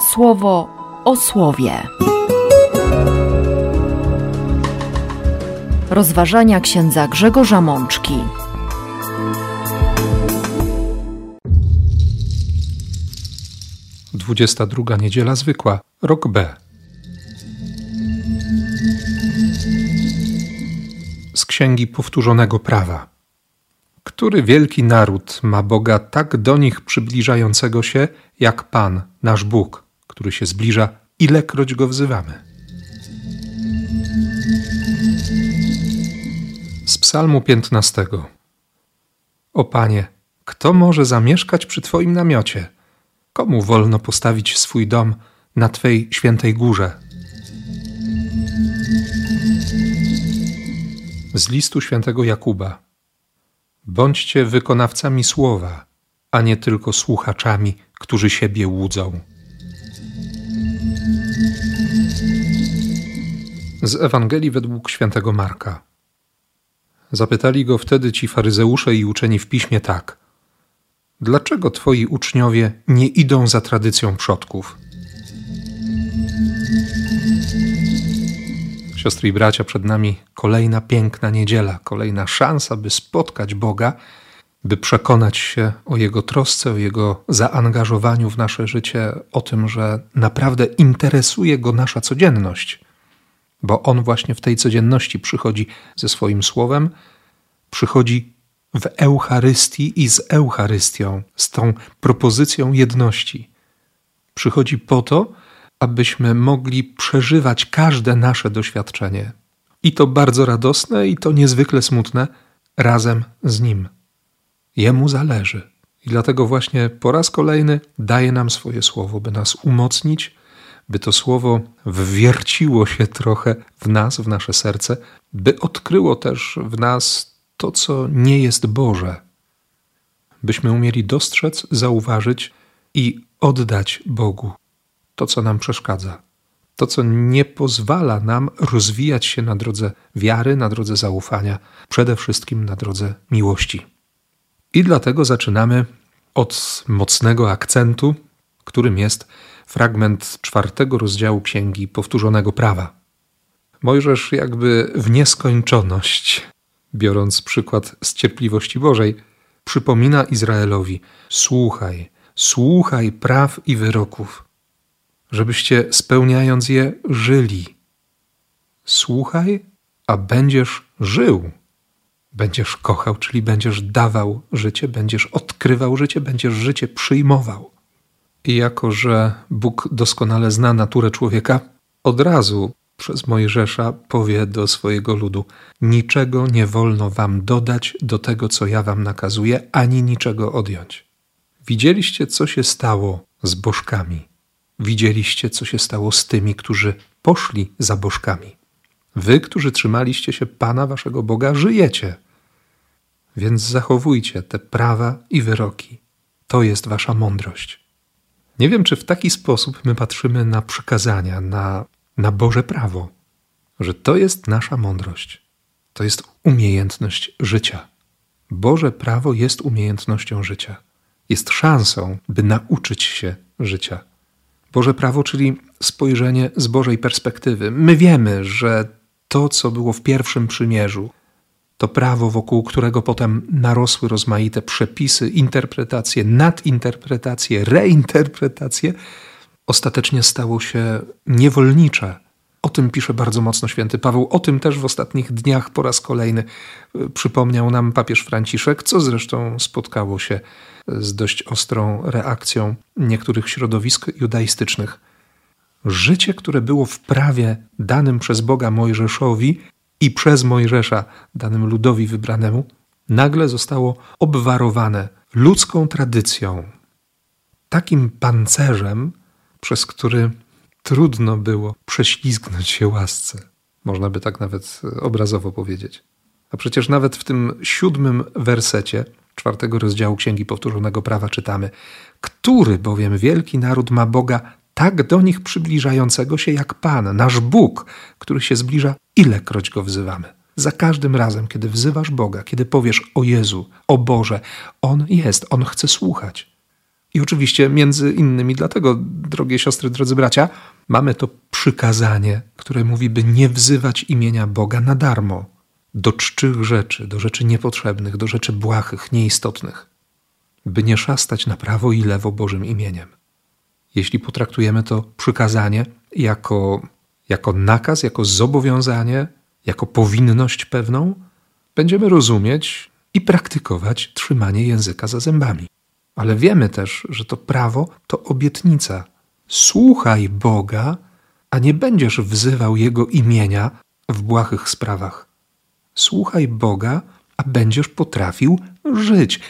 słowo o słowie. Rozważania księdza Grzegorza Mączki. Dwudziesta druga niedziela zwykła, rok B. Z księgi powtórzonego prawa. Który wielki naród ma Boga tak do nich przybliżającego się, jak Pan, nasz Bóg, który się zbliża, ilekroć go wzywamy? Z Psalmu 15. O Panie, kto może zamieszkać przy Twoim namiocie? Komu wolno postawić swój dom na Twej świętej górze? Z listu świętego Jakuba. Bądźcie wykonawcami słowa, a nie tylko słuchaczami, którzy siebie łudzą. Z Ewangelii według świętego Marka. Zapytali go wtedy ci faryzeusze i uczeni w piśmie tak: Dlaczego twoi uczniowie nie idą za tradycją przodków? Siostry i bracia, przed nami kolejna piękna niedziela, kolejna szansa, by spotkać Boga, by przekonać się o Jego trosce, o Jego zaangażowaniu w nasze życie, o tym, że naprawdę interesuje Go nasza codzienność, bo On właśnie w tej codzienności przychodzi ze swoim słowem, przychodzi w Eucharystii i z Eucharystią, z tą propozycją jedności. Przychodzi po to, abyśmy mogli przeżywać każde nasze doświadczenie. I to bardzo radosne, i to niezwykle smutne, razem z Nim. Jemu zależy. I dlatego właśnie po raz kolejny daje nam swoje słowo, by nas umocnić, by to słowo wwierciło się trochę w nas, w nasze serce, by odkryło też w nas to, co nie jest Boże. Byśmy umieli dostrzec, zauważyć i oddać Bogu to, co nam przeszkadza, to, co nie pozwala nam rozwijać się na drodze wiary, na drodze zaufania, przede wszystkim na drodze miłości. I dlatego zaczynamy od mocnego akcentu, którym jest fragment czwartego rozdziału Księgi Powtórzonego Prawa. Mojżesz jakby w nieskończoność, biorąc przykład z cierpliwości Bożej, przypomina Izraelowi: Słuchaj, słuchaj praw i wyroków żebyście spełniając je żyli. Słuchaj, a będziesz żył. Będziesz kochał, czyli będziesz dawał życie, będziesz odkrywał życie, będziesz życie przyjmował. I jako, że Bóg doskonale zna naturę człowieka, od razu przez Mojżesza powie do swojego ludu: Niczego nie wolno wam dodać do tego, co ja wam nakazuję, ani niczego odjąć. Widzieliście, co się stało z bożkami. Widzieliście, co się stało z tymi, którzy poszli za bożkami. Wy, którzy trzymaliście się Pana waszego Boga, żyjecie. Więc zachowujcie te prawa i wyroki. To jest wasza mądrość. Nie wiem, czy w taki sposób my patrzymy na przykazania, na, na Boże prawo, że to jest nasza mądrość. To jest umiejętność życia. Boże prawo jest umiejętnością życia. Jest szansą, by nauczyć się życia. Boże prawo, czyli spojrzenie z Bożej perspektywy. My wiemy, że to, co było w pierwszym przymierzu, to prawo, wokół którego potem narosły rozmaite przepisy, interpretacje, nadinterpretacje, reinterpretacje, ostatecznie stało się niewolnicze. O tym pisze bardzo mocno święty Paweł. O tym też w ostatnich dniach po raz kolejny y, przypomniał nam papież Franciszek, co zresztą spotkało się z dość ostrą reakcją niektórych środowisk judaistycznych. Życie, które było w prawie danym przez Boga Mojżeszowi i przez Mojżesza danym ludowi wybranemu, nagle zostało obwarowane ludzką tradycją, takim pancerzem, przez który trudno było prześlizgnąć się łasce. Można by tak nawet obrazowo powiedzieć. A przecież nawet w tym siódmym wersecie czwartego rozdziału Księgi Powtórzonego Prawa czytamy: Który bowiem wielki naród ma Boga tak do nich przybliżającego się jak Pan, nasz Bóg, który się zbliża, ilekroć go wzywamy. Za każdym razem, kiedy wzywasz Boga, kiedy powiesz o Jezu, o Boże, On jest, On chce słuchać. I oczywiście między innymi dlatego, drogie siostry, drodzy bracia, mamy to przykazanie, które mówi, by nie wzywać imienia Boga na darmo do czczych rzeczy, do rzeczy niepotrzebnych, do rzeczy błahych, nieistotnych, by nie szastać na prawo i lewo Bożym imieniem. Jeśli potraktujemy to przykazanie jako, jako nakaz, jako zobowiązanie, jako powinność pewną, będziemy rozumieć i praktykować trzymanie języka za zębami. Ale wiemy też, że to prawo to obietnica. Słuchaj Boga, a nie będziesz wzywał Jego imienia w błahych sprawach. Słuchaj Boga, a będziesz potrafił żyć.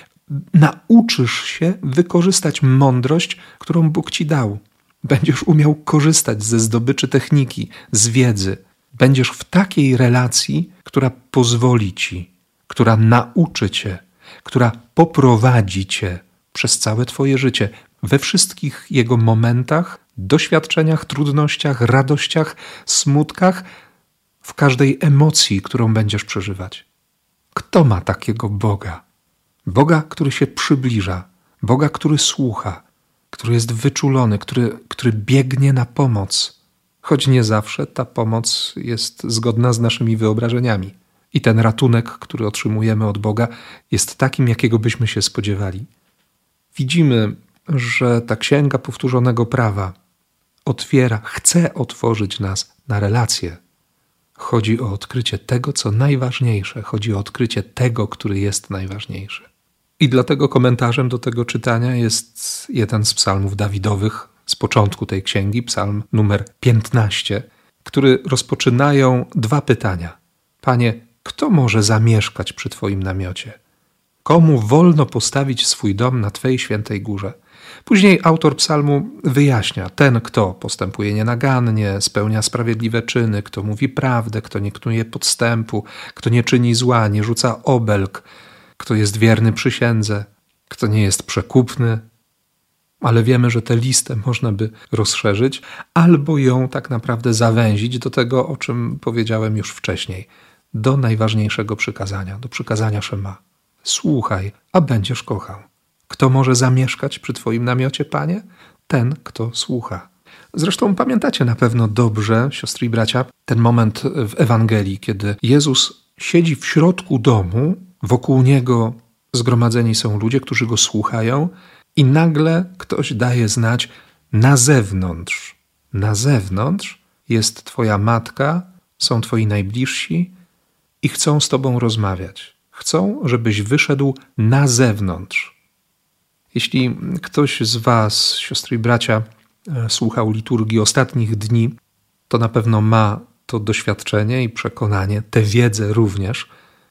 Nauczysz się wykorzystać mądrość, którą Bóg ci dał. Będziesz umiał korzystać ze zdobyczy techniki, z wiedzy. Będziesz w takiej relacji, która pozwoli ci, która nauczy cię, która poprowadzi cię przez całe Twoje życie, we wszystkich jego momentach, doświadczeniach, trudnościach, radościach, smutkach, w każdej emocji, którą będziesz przeżywać. Kto ma takiego Boga? Boga, który się przybliża, Boga, który słucha, który jest wyczulony, który, który biegnie na pomoc, choć nie zawsze ta pomoc jest zgodna z naszymi wyobrażeniami. I ten ratunek, który otrzymujemy od Boga, jest takim, jakiego byśmy się spodziewali widzimy, że ta księga powtórzonego prawa otwiera, chce otworzyć nas na relacje. Chodzi o odkrycie tego, co najważniejsze, chodzi o odkrycie tego, który jest najważniejszy. I dlatego komentarzem do tego czytania jest jeden z psalmów Dawidowych z początku tej księgi, psalm numer 15, który rozpoczynają dwa pytania. Panie, kto może zamieszkać przy Twoim namiocie? Komu wolno postawić swój dom na Twej świętej górze? Później autor psalmu wyjaśnia: ten, kto postępuje nienagannie, spełnia sprawiedliwe czyny, kto mówi prawdę, kto nie knuje podstępu, kto nie czyni zła, nie rzuca obelg, kto jest wierny przysiędze, kto nie jest przekupny. Ale wiemy, że tę listę można by rozszerzyć, albo ją tak naprawdę zawęzić do tego, o czym powiedziałem już wcześniej, do najważniejszego przykazania, do przykazania Szema. Słuchaj, a będziesz kochał. Kto może zamieszkać przy Twoim namiocie, panie? Ten, kto słucha. Zresztą pamiętacie na pewno dobrze, siostry i bracia, ten moment w Ewangelii, kiedy Jezus siedzi w środku domu, wokół niego zgromadzeni są ludzie, którzy go słuchają, i nagle ktoś daje znać na zewnątrz. Na zewnątrz jest Twoja matka, są Twoi najbliżsi i chcą z Tobą rozmawiać. Chcą, żebyś wyszedł na zewnątrz. Jeśli ktoś z Was, siostry i bracia, e, słuchał liturgii ostatnich dni, to na pewno ma to doświadczenie i przekonanie, tę wiedzę również,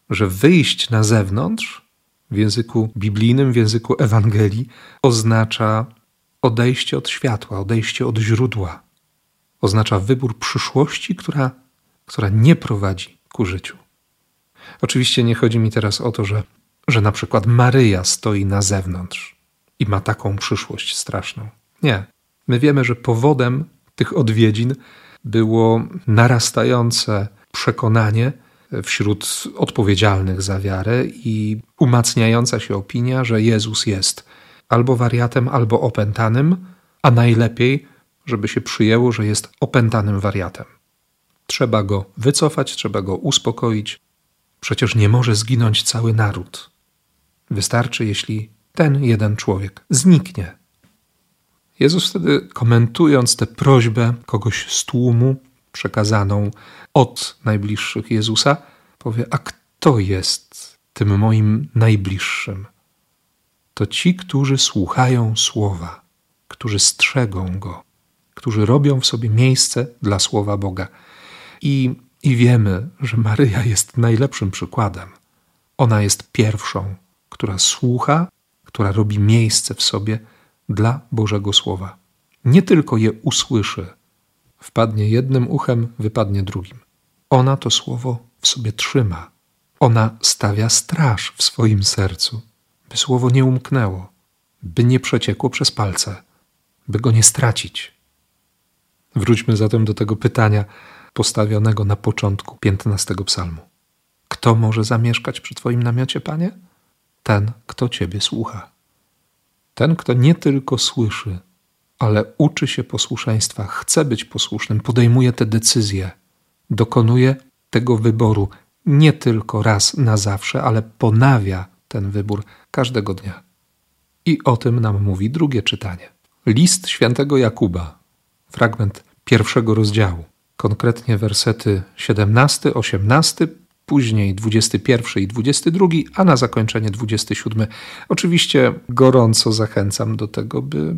że wyjść na zewnątrz w języku biblijnym, w języku Ewangelii oznacza odejście od światła, odejście od źródła. Oznacza wybór przyszłości, która, która nie prowadzi ku życiu. Oczywiście nie chodzi mi teraz o to, że, że na przykład Maryja stoi na zewnątrz i ma taką przyszłość straszną. Nie. My wiemy, że powodem tych odwiedzin było narastające przekonanie wśród odpowiedzialnych za wiarę i umacniająca się opinia, że Jezus jest albo wariatem, albo opętanym, a najlepiej, żeby się przyjęło, że jest opętanym wariatem. Trzeba go wycofać, trzeba go uspokoić, Przecież nie może zginąć cały naród. Wystarczy, jeśli ten jeden człowiek zniknie. Jezus wtedy, komentując tę prośbę kogoś z tłumu, przekazaną od najbliższych Jezusa, powie: A kto jest tym moim najbliższym? To ci, którzy słuchają słowa, którzy strzegą go, którzy robią w sobie miejsce dla słowa Boga. I i wiemy, że Maryja jest najlepszym przykładem. Ona jest pierwszą, która słucha, która robi miejsce w sobie dla Bożego Słowa. Nie tylko je usłyszy, wpadnie jednym uchem, wypadnie drugim. Ona to słowo w sobie trzyma. Ona stawia straż w swoim sercu, by słowo nie umknęło, by nie przeciekło przez palce, by go nie stracić. Wróćmy zatem do tego pytania, postawionego na początku piętnastego psalmu. Kto może zamieszkać przy Twoim namiocie, Panie? Ten, kto Ciebie słucha. Ten, kto nie tylko słyszy, ale uczy się posłuszeństwa, chce być posłusznym, podejmuje te decyzje, dokonuje tego wyboru nie tylko raz na zawsze, ale ponawia ten wybór każdego dnia. I o tym nam mówi drugie czytanie. List świętego Jakuba, fragment pierwszego rozdziału, konkretnie wersety 17, 18, później 21 i 22, a na zakończenie 27. Oczywiście gorąco zachęcam do tego, by,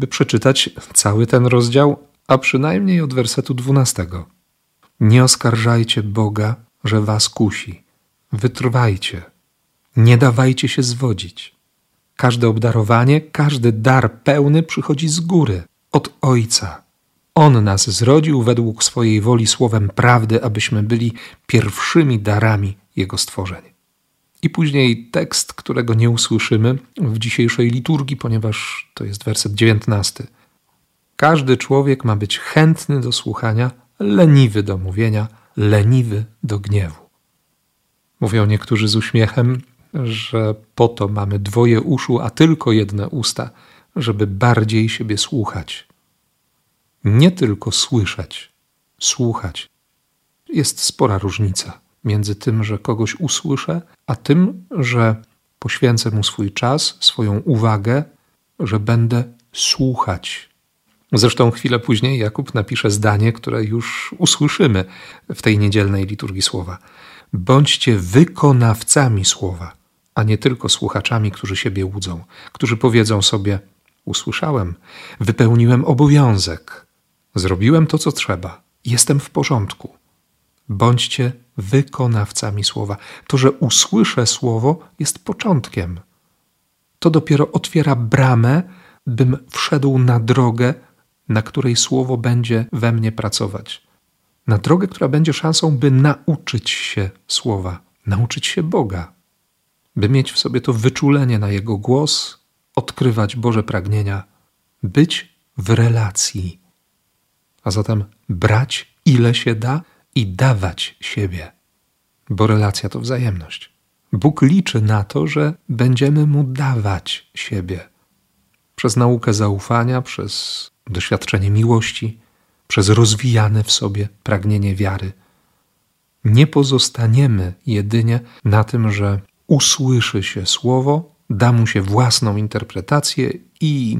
by przeczytać cały ten rozdział, a przynajmniej od wersetu 12. Nie oskarżajcie Boga, że was kusi. Wytrwajcie. Nie dawajcie się zwodzić. Każde obdarowanie, każdy dar pełny przychodzi z góry, od Ojca. On nas zrodził według swojej woli słowem prawdy, abyśmy byli pierwszymi darami Jego stworzeń. I później tekst, którego nie usłyszymy w dzisiejszej liturgii, ponieważ to jest werset dziewiętnasty. Każdy człowiek ma być chętny do słuchania, leniwy do mówienia, leniwy do gniewu. Mówią niektórzy z uśmiechem, że po to mamy dwoje uszu, a tylko jedne usta, żeby bardziej siebie słuchać. Nie tylko słyszeć, słuchać. Jest spora różnica między tym, że kogoś usłyszę, a tym, że poświęcę mu swój czas, swoją uwagę, że będę słuchać. Zresztą chwilę później Jakub napisze zdanie, które już usłyszymy w tej niedzielnej liturgii słowa. Bądźcie wykonawcami słowa a nie tylko słuchaczami, którzy siebie łudzą, którzy powiedzą sobie: Usłyszałem, wypełniłem obowiązek, zrobiłem to, co trzeba, jestem w porządku. Bądźcie wykonawcami słowa. To, że usłyszę słowo, jest początkiem. To dopiero otwiera bramę, bym wszedł na drogę, na której słowo będzie we mnie pracować. Na drogę, która będzie szansą, by nauczyć się słowa, nauczyć się Boga by mieć w sobie to wyczulenie na Jego głos, odkrywać Boże pragnienia, być w relacji, a zatem brać ile się da i dawać siebie, bo relacja to wzajemność. Bóg liczy na to, że będziemy Mu dawać siebie przez naukę zaufania, przez doświadczenie miłości, przez rozwijane w sobie pragnienie wiary. Nie pozostaniemy jedynie na tym, że usłyszy się słowo, da mu się własną interpretację i,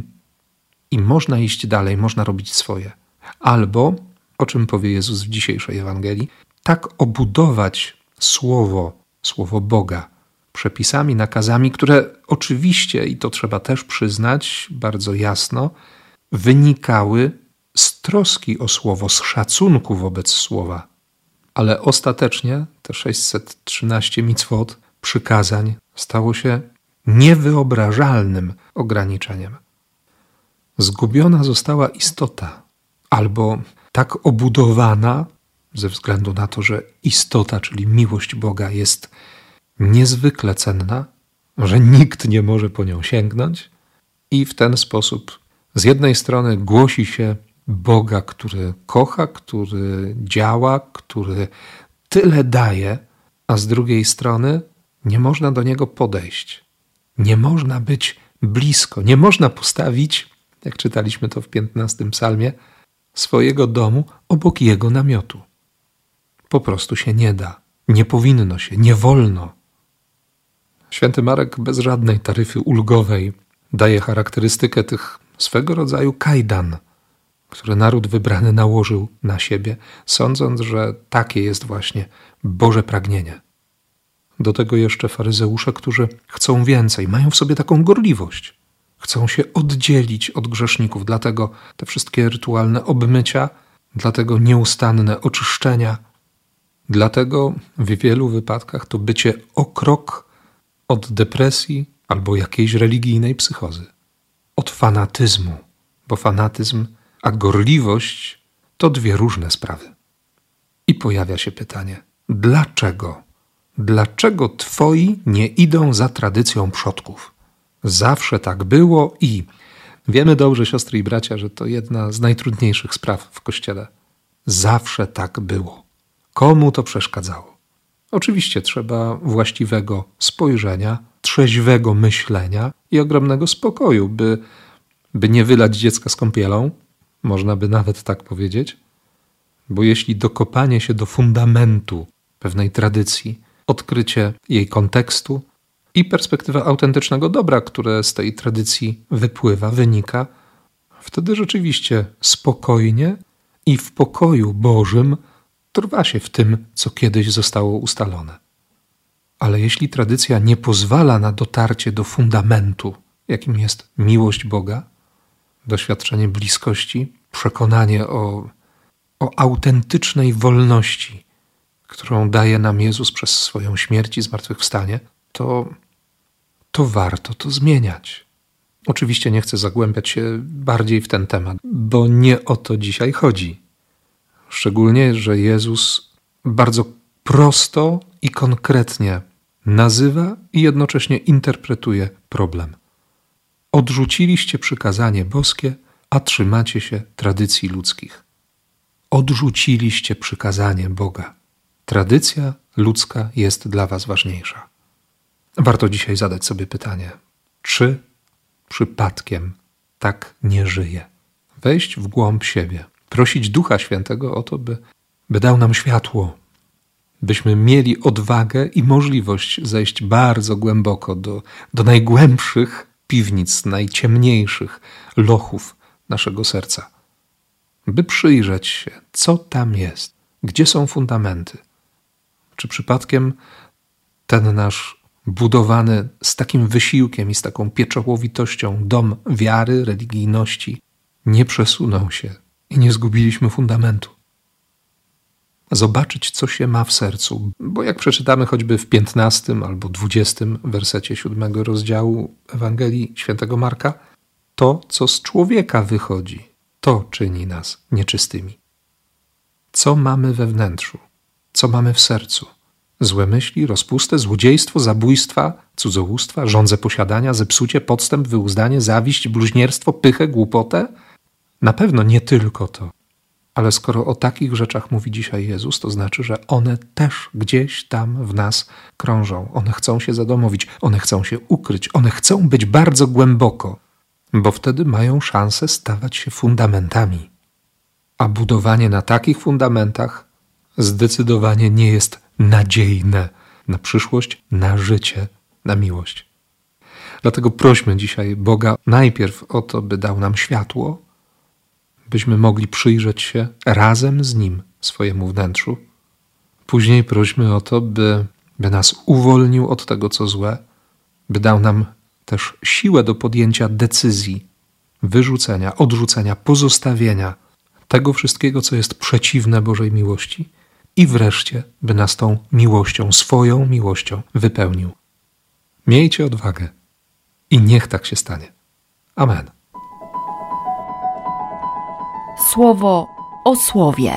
i można iść dalej, można robić swoje. Albo, o czym powie Jezus w dzisiejszej Ewangelii, tak obudować słowo, słowo Boga, przepisami, nakazami, które oczywiście, i to trzeba też przyznać bardzo jasno, wynikały z troski o słowo, z szacunku wobec słowa. Ale ostatecznie te 613 mitzvot przykazań stało się niewyobrażalnym ograniczeniem. Zgubiona została istota, albo tak obudowana, ze względu na to, że istota, czyli miłość Boga, jest niezwykle cenna, że nikt nie może po nią sięgnąć, i w ten sposób z jednej strony głosi się Boga, który kocha, który działa, który tyle daje, a z drugiej strony nie można do niego podejść. Nie można być blisko. Nie można postawić, jak czytaliśmy to w 15 psalmie, swojego domu obok jego namiotu. Po prostu się nie da. Nie powinno się, nie wolno. Święty Marek bez żadnej taryfy ulgowej daje charakterystykę tych swego rodzaju kajdan, które naród wybrany nałożył na siebie, sądząc, że takie jest właśnie Boże pragnienie. Do tego jeszcze faryzeusze, którzy chcą więcej, mają w sobie taką gorliwość. Chcą się oddzielić od grzeszników, dlatego te wszystkie rytualne obmycia, dlatego nieustanne oczyszczenia, dlatego w wielu wypadkach to bycie o krok od depresji albo jakiejś religijnej psychozy, od fanatyzmu, bo fanatyzm a gorliwość to dwie różne sprawy. I pojawia się pytanie: dlaczego? dlaczego twoi nie idą za tradycją przodków? Zawsze tak było i wiemy dobrze, siostry i bracia, że to jedna z najtrudniejszych spraw w kościele. Zawsze tak było. Komu to przeszkadzało? Oczywiście trzeba właściwego spojrzenia, trzeźwego myślenia i ogromnego spokoju, by, by nie wylać dziecka z kąpielą, można by nawet tak powiedzieć, bo jeśli dokopanie się do fundamentu pewnej tradycji, odkrycie jej kontekstu i perspektywa autentycznego dobra, które z tej tradycji wypływa, wynika, wtedy rzeczywiście spokojnie i w pokoju Bożym trwa się w tym, co kiedyś zostało ustalone. Ale jeśli tradycja nie pozwala na dotarcie do fundamentu, jakim jest miłość Boga, doświadczenie bliskości, przekonanie o, o autentycznej wolności, którą daje nam Jezus przez swoją śmierć i zmartwychwstanie, to, to warto to zmieniać. Oczywiście nie chcę zagłębiać się bardziej w ten temat, bo nie o to dzisiaj chodzi. Szczególnie, że Jezus bardzo prosto i konkretnie nazywa i jednocześnie interpretuje problem. Odrzuciliście przykazanie boskie, a trzymacie się tradycji ludzkich. Odrzuciliście przykazanie Boga. Tradycja ludzka jest dla Was ważniejsza. Warto dzisiaj zadać sobie pytanie, czy przypadkiem tak nie żyje? Wejść w głąb siebie, prosić Ducha Świętego o to, by, by dał nam światło, byśmy mieli odwagę i możliwość zejść bardzo głęboko do, do najgłębszych piwnic, najciemniejszych lochów naszego serca, by przyjrzeć się, co tam jest, gdzie są fundamenty. Czy przypadkiem ten nasz budowany z takim wysiłkiem i z taką pieczołowitością dom wiary, religijności nie przesunął się i nie zgubiliśmy fundamentu? zobaczyć, co się ma w sercu. Bo jak przeczytamy choćby w 15 albo 20 wersecie 7 rozdziału Ewangelii Świętego Marka, to, co z człowieka wychodzi, to czyni nas nieczystymi. Co mamy we wnętrzu? Co mamy w sercu? Złe myśli, rozpustę, złodziejstwo, zabójstwa, cudzołóstwa, żądze posiadania, zepsucie, podstęp, wyuzdanie, zawiść, bluźnierstwo, pychę, głupotę? Na pewno nie tylko to. Ale skoro o takich rzeczach mówi dzisiaj Jezus, to znaczy, że one też gdzieś tam w nas krążą. One chcą się zadomowić, one chcą się ukryć, one chcą być bardzo głęboko, bo wtedy mają szansę stawać się fundamentami. A budowanie na takich fundamentach zdecydowanie nie jest nadziejne na przyszłość, na życie, na miłość. Dlatego prośmy dzisiaj Boga najpierw o to, by dał nam światło, byśmy mogli przyjrzeć się razem z Nim swojemu wnętrzu. Później prośmy o to, by, by nas uwolnił od tego, co złe, by dał nam też siłę do podjęcia decyzji, wyrzucenia, odrzucenia, pozostawienia tego wszystkiego, co jest przeciwne Bożej miłości, i wreszcie, by nas tą miłością, swoją miłością wypełnił. Miejcie odwagę i niech tak się stanie. Amen słowo o słowie.